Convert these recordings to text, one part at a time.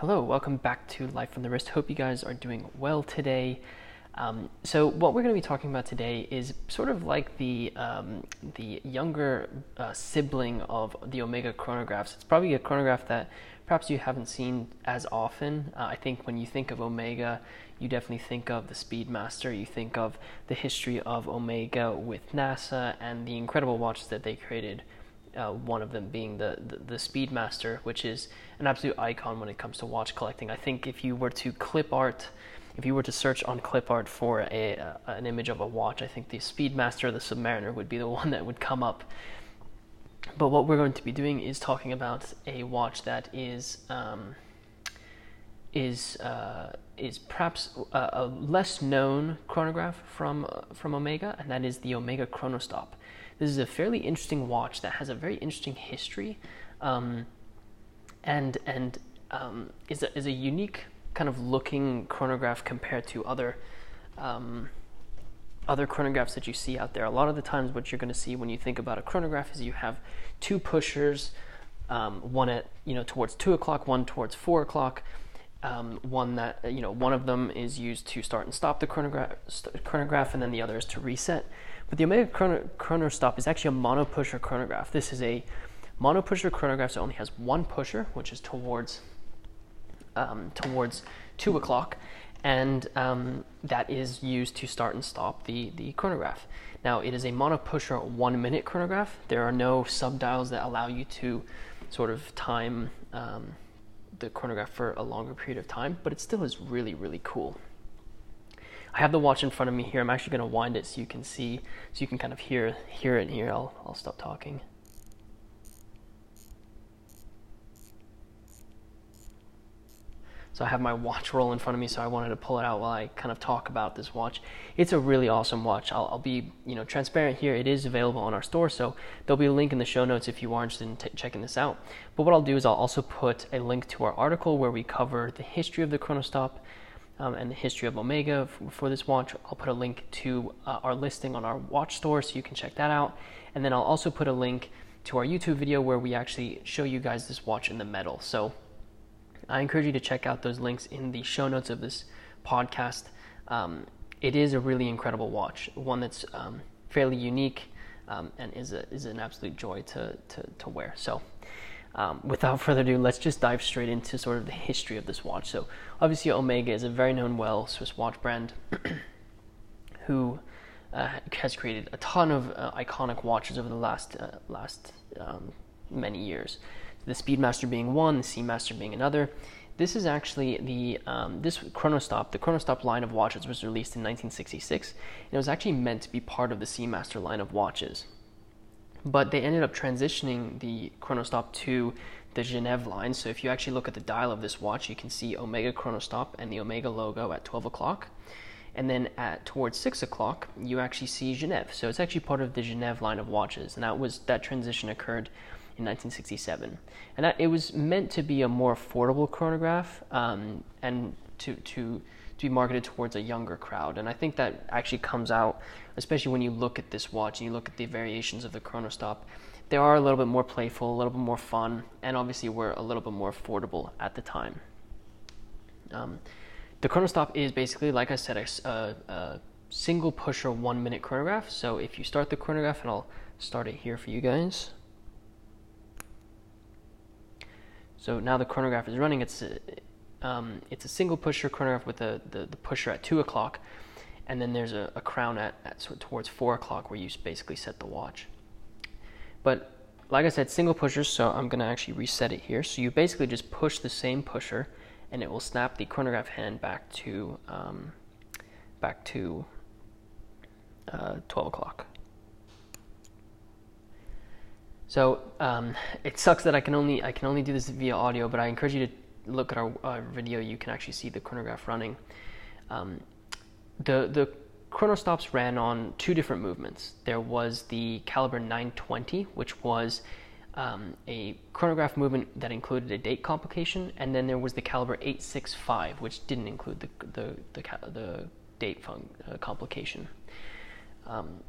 Hello, welcome back to Life from the Wrist. Hope you guys are doing well today. Um, so, what we're going to be talking about today is sort of like the um, the younger uh, sibling of the Omega chronographs. It's probably a chronograph that perhaps you haven't seen as often. Uh, I think when you think of Omega, you definitely think of the Speedmaster. You think of the history of Omega with NASA and the incredible watches that they created uh, one of them being the, the, the Speedmaster, which is an absolute icon when it comes to watch collecting. I think if you were to clip art, if you were to search on clip art for a, uh, an image of a watch, I think the Speedmaster the Submariner would be the one that would come up. But what we're going to be doing is talking about a watch that is um, is uh, is perhaps a, a, less known chronograph from uh, from Omega, and that is the Omega Chronostop. This is a fairly interesting watch that has a very interesting history, um, and and um, is a, is a unique kind of looking chronograph compared to other um, other chronographs that you see out there. A lot of the times, what you're going to see when you think about a chronograph is you have two pushers, um, one at you know towards two o'clock, one towards four o'clock. Um, one that you know one of them is used to start and stop the chronograph, chronograph and then the other is to reset but the Omega chrono, Chronostop is actually a mono pusher chronograph. This is a mono pusher chronograph that only has one pusher, which is towards um, towards two o'clock, and um, that is used to start and stop the the chronograph. Now it is a mono pusher one minute chronograph. There are no sub dials that allow you to sort of time um, the chronograph for a longer period of time, but it still is really really cool. I have the watch in front of me here. I'm actually going to wind it so you can see, so you can kind of hear hear it here. I'll I'll stop talking. So I have my watch roll in front of me, so I wanted to pull it out while I kind of talk about this watch. It's a really awesome watch. I'll, I'll be, you know, transparent here. It is available on our store, so there'll be a link in the show notes if you are interested in t- checking this out. But what I'll do is I'll also put a link to our article where we cover the history of the Chronostop, um, and the history of Omega for, for, this watch. I'll put a link to uh, our listing on our watch store so you can check that out. And then I'll also put a link to our YouTube video where we actually show you guys this watch in the metal. So I encourage you to check out those links in the show notes of this podcast. Um, it is a really incredible watch, one that's um, fairly unique um, and is, a, is an absolute joy to, to, to wear. So um, without further ado, let's just dive straight into sort of the history of this watch. So, obviously, Omega is a very known, well Swiss watch brand who uh, has created a ton of uh, iconic watches over the last uh, last um, many years. The Speedmaster being one, the Seamaster being another. This is actually the um, this Chronostop. The Chronostop line of watches was released in 1966, and it was actually meant to be part of the Seamaster line of watches but they ended up transitioning the Chronostop to the Genève line. So if you actually look at the dial of this watch, you can see Omega Chronostop and the Omega logo at 12 o'clock. And then at towards six o'clock, you actually see Genève. So it's actually part of the Genève line of watches, and that was that transition occurred in 1967. And that it was meant to be a more affordable chronograph, um, and to to to be marketed towards a younger crowd. And I think that actually comes out, especially when you look at this watch and you look at the variations of the Chronostop. They are a little bit more playful, a little bit more fun, and obviously were a little bit more affordable at the time. Um, the Chronostop is basically, like I said, a, a, a single pusher one minute chronograph. So if you start the chronograph, and I'll start it here for you guys. So now the chronograph is running. It's um, it's a single pusher chronograph with the, the, the, pusher at 2 o'clock, and then there's a, a crown at, at towards 4 o'clock where you basically set the watch. But like I said, single pushers, so I'm to actually reset it here. So you basically just push the same pusher, and it will snap the chronograph hand back to um, back to uh, 12 o'clock. So um, it sucks that I can only I can only do this via audio, but I encourage you to look at our, video, you can actually see the chronograph running. Um, the the chronostops ran on two different movements. There was the caliber 920, which was um, a chronograph movement that included a date complication, and then there was the caliber 865, which didn't include the the the, the date fun, uh, complication. Um,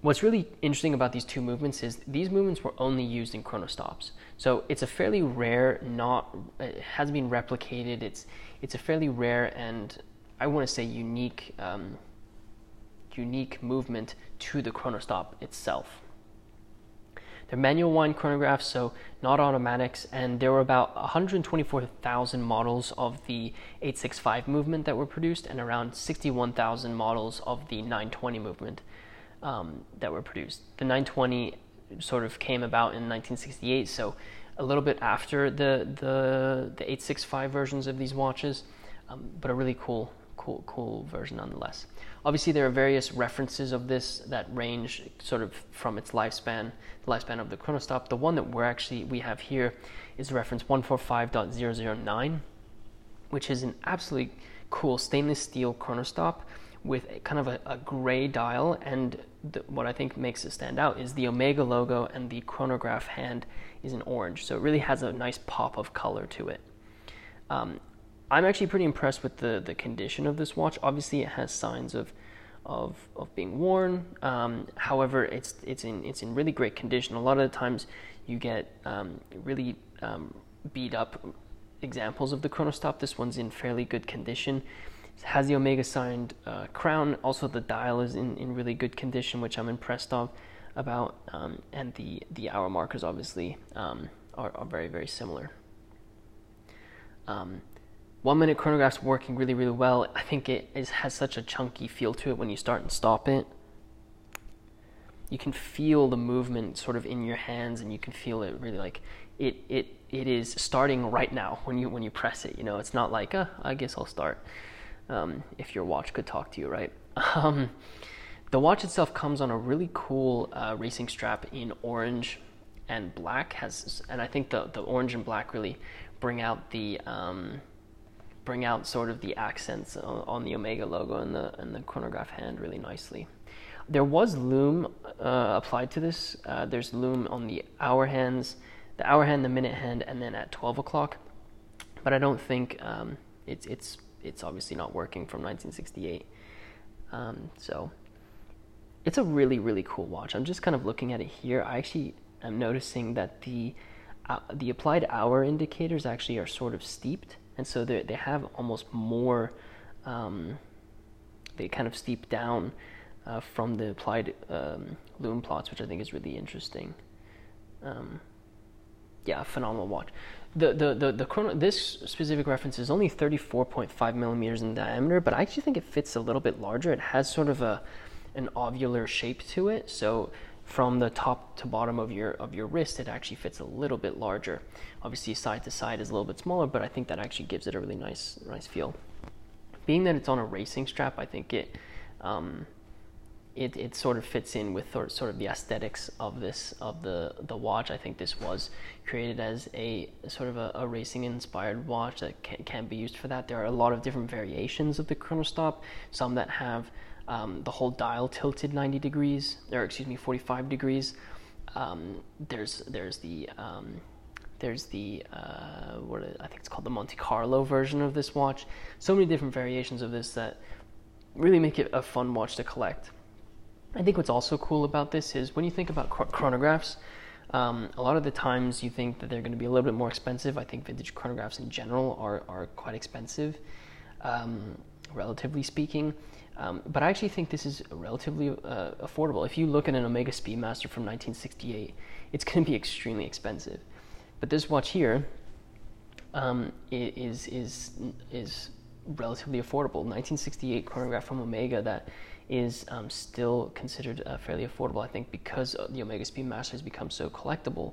what's really interesting about these two movements is these movements were only used in chronostops. So it's a fairly rare, not it hasn't been replicated. It's it's a fairly rare and I want to say unique um, unique movement to the chronostop itself. They're manual wind chronographs, so not automatics, and there were about 124,000 models of the 865 movement that were produced, and around 61,000 models of the 920 movement um, that were produced. The 920 sort of came about in 1968, so a little bit after the the, the 865 versions of these watches, um, but a really cool cool cool version nonetheless. Obviously, there are various references of this that range sort of from its lifespan, the lifespan of the chronostop. The one that we're actually we have here is reference 145.009, which is an absolutely cool stainless steel chronostop with kind of a, a gray dial and the, what I think makes it stand out is the Omega logo and the chronograph hand is in orange. So it really has a nice pop of color to it. Um, I'm actually pretty impressed with the, the condition of this watch. Obviously, it has signs of of, of being worn. Um, however, it's it's in it's in really great condition. A lot of the times, you get um, really um, beat up examples of the chronostop. This one's in fairly good condition has the Omega signed uh, crown. Also, the dial is in, in really good condition, which I'm impressed of about. Um, and the, the hour markers, obviously, um, are, are, very, very similar. Um, one minute chronograph's working really, really well. I think it is, has such a chunky feel to it when you start and stop it. You can feel the movement sort of in your hands, and you can feel it really like it, it, it is starting right now when you when you press it. You know, it's not like, uh, I guess I'll start um, if your watch could talk to you, right? Um, the watch itself comes on a really cool uh, racing strap in orange and black. Has and I think the the orange and black really bring out the um, bring out sort of the accents on, on, the Omega logo and the and the chronograph hand really nicely. There was lume uh, applied to this. Uh, there's lume on the hour hands, the hour hand, the minute hand, and then at 12 o'clock. But I don't think um, it's it's it's obviously not working from 1968. Um, so it's a really really cool watch. I'm just kind of looking at it here. I actually am noticing that the uh, the applied hour indicators actually are sort of steeped, and so they they have almost more. Um, they kind of steep down uh, from the applied um, lume plots, which I think is really interesting. Um, yeah, phenomenal watch the the the, the chrono, this specific reference is only 34.5 millimeters in diameter, but I actually think it fits a little bit larger. It has sort of a an ovular shape to it, so from the top to bottom of your of your wrist, it actually fits a little bit larger. Obviously, side to side is a little bit smaller, but I think that actually gives it a really nice nice feel. Being that it's on a racing strap, I think it um, it, it sort of fits in with sort of the aesthetics of this of the the watch. I think this was created as a sort of a, a racing inspired watch that can, can be used for that. There are a lot of different variations of the chronostop. Some that have um, the whole dial tilted 90 degrees, or excuse me, 45 degrees. Um, there's there's the um, there's the uh, what I think it's called the Monte Carlo version of this watch. So many different variations of this that really make it a fun watch to collect. I think what's also cool about this is when you think about chronographs, um, a lot of the times you think that they're going to be a little bit more expensive. I think vintage chronographs in general are, are quite expensive, um, relatively speaking. Um, but I actually think this is relatively uh, affordable. If you look at an Omega Speedmaster from 1968, it's going to be extremely expensive. But this watch here um, is is is relatively affordable. 1968 chronograph from Omega that is um, still considered uh, fairly affordable. I think because the Omega Speedmaster has become so collectible,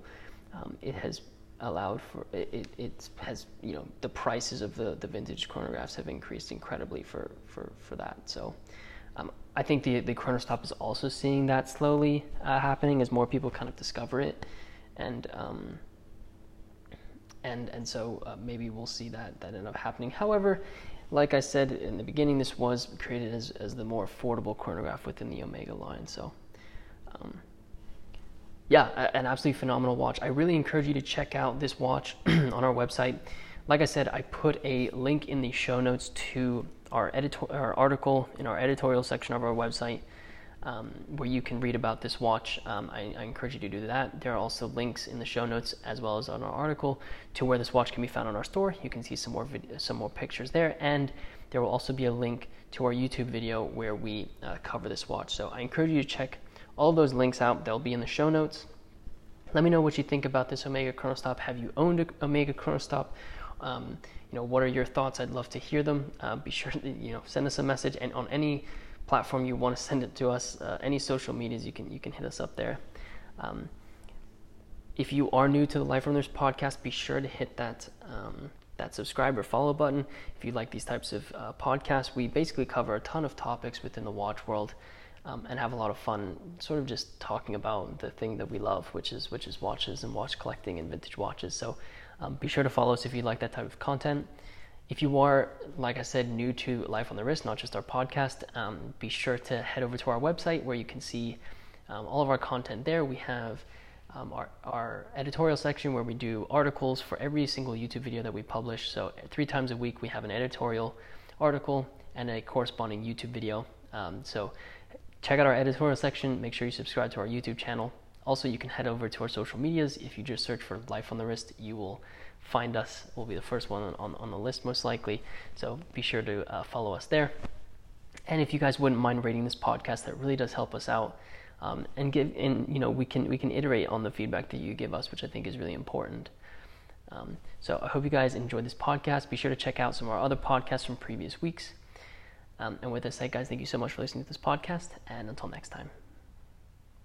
um, it has allowed for it, it has you know the prices of the, the vintage chronographs have increased incredibly for for, for that. So um, I think the the chronostop is also seeing that slowly uh, happening as more people kind of discover it, and um, and and so uh, maybe we'll see that that end up happening. However, like I said in the beginning, this was created as, as the more affordable chronograph within the Omega line. So, um, yeah, an absolutely phenomenal watch. I really encourage you to check out this watch on our website. Like I said, I put a link in the show notes to our, editor- our article in our editorial section of our website. Um, where you can read about this watch. Um, I, I, encourage you to do that. There are also links in the show notes as well as on our article to where this watch can be found on our store. You can see some more video, some more pictures there, and there will also be a link to our YouTube video where we uh, cover this watch. So I encourage you to check all those links out. They'll be in the show notes. Let me know what you think about this Omega Chronostop. Have you owned an Omega Chronostop? Um, you know, what are your thoughts? I'd love to hear them. Uh, be sure to you know send us a message and on any platform you want to send it to us, uh, any social medias, you can you can hit us up there. Um, if you are new to the Life on the Wrist podcast, be sure to hit that um, that subscribe or follow button. If you like these types of uh, podcasts, we basically cover a ton of topics within the watch world. Um, and have a lot of fun, sort of just talking about the thing that we love, which is which is watches and watch collecting and vintage watches. So, um, be sure to follow us if you like that type of content. If you are, like I said, new to Life on the Wrist, not just our podcast, um, be sure to head over to our website where you can see um, all of our content there. We have um, our, our editorial section where we do articles for every single YouTube video that we publish. So, three times a week, we have an editorial article and a corresponding YouTube video. Um, so, check out our editorial section. Make sure you subscribe to our YouTube channel. Also, you can head over to our social medias. If you just search for Life on the Wrist, you will find us. We'll be the first one on, on the list, most likely. So be sure to uh, follow us there. And if you guys wouldn't mind rating this podcast, that really does help us out. Um, and give and you know we can we can iterate on the feedback that you give us, which I think is really important. Um, so I hope you guys enjoyed this podcast. Be sure to check out some of our other podcasts from previous weeks. Um, and with this said, guys, thank you so much for listening to this podcast. And until next time.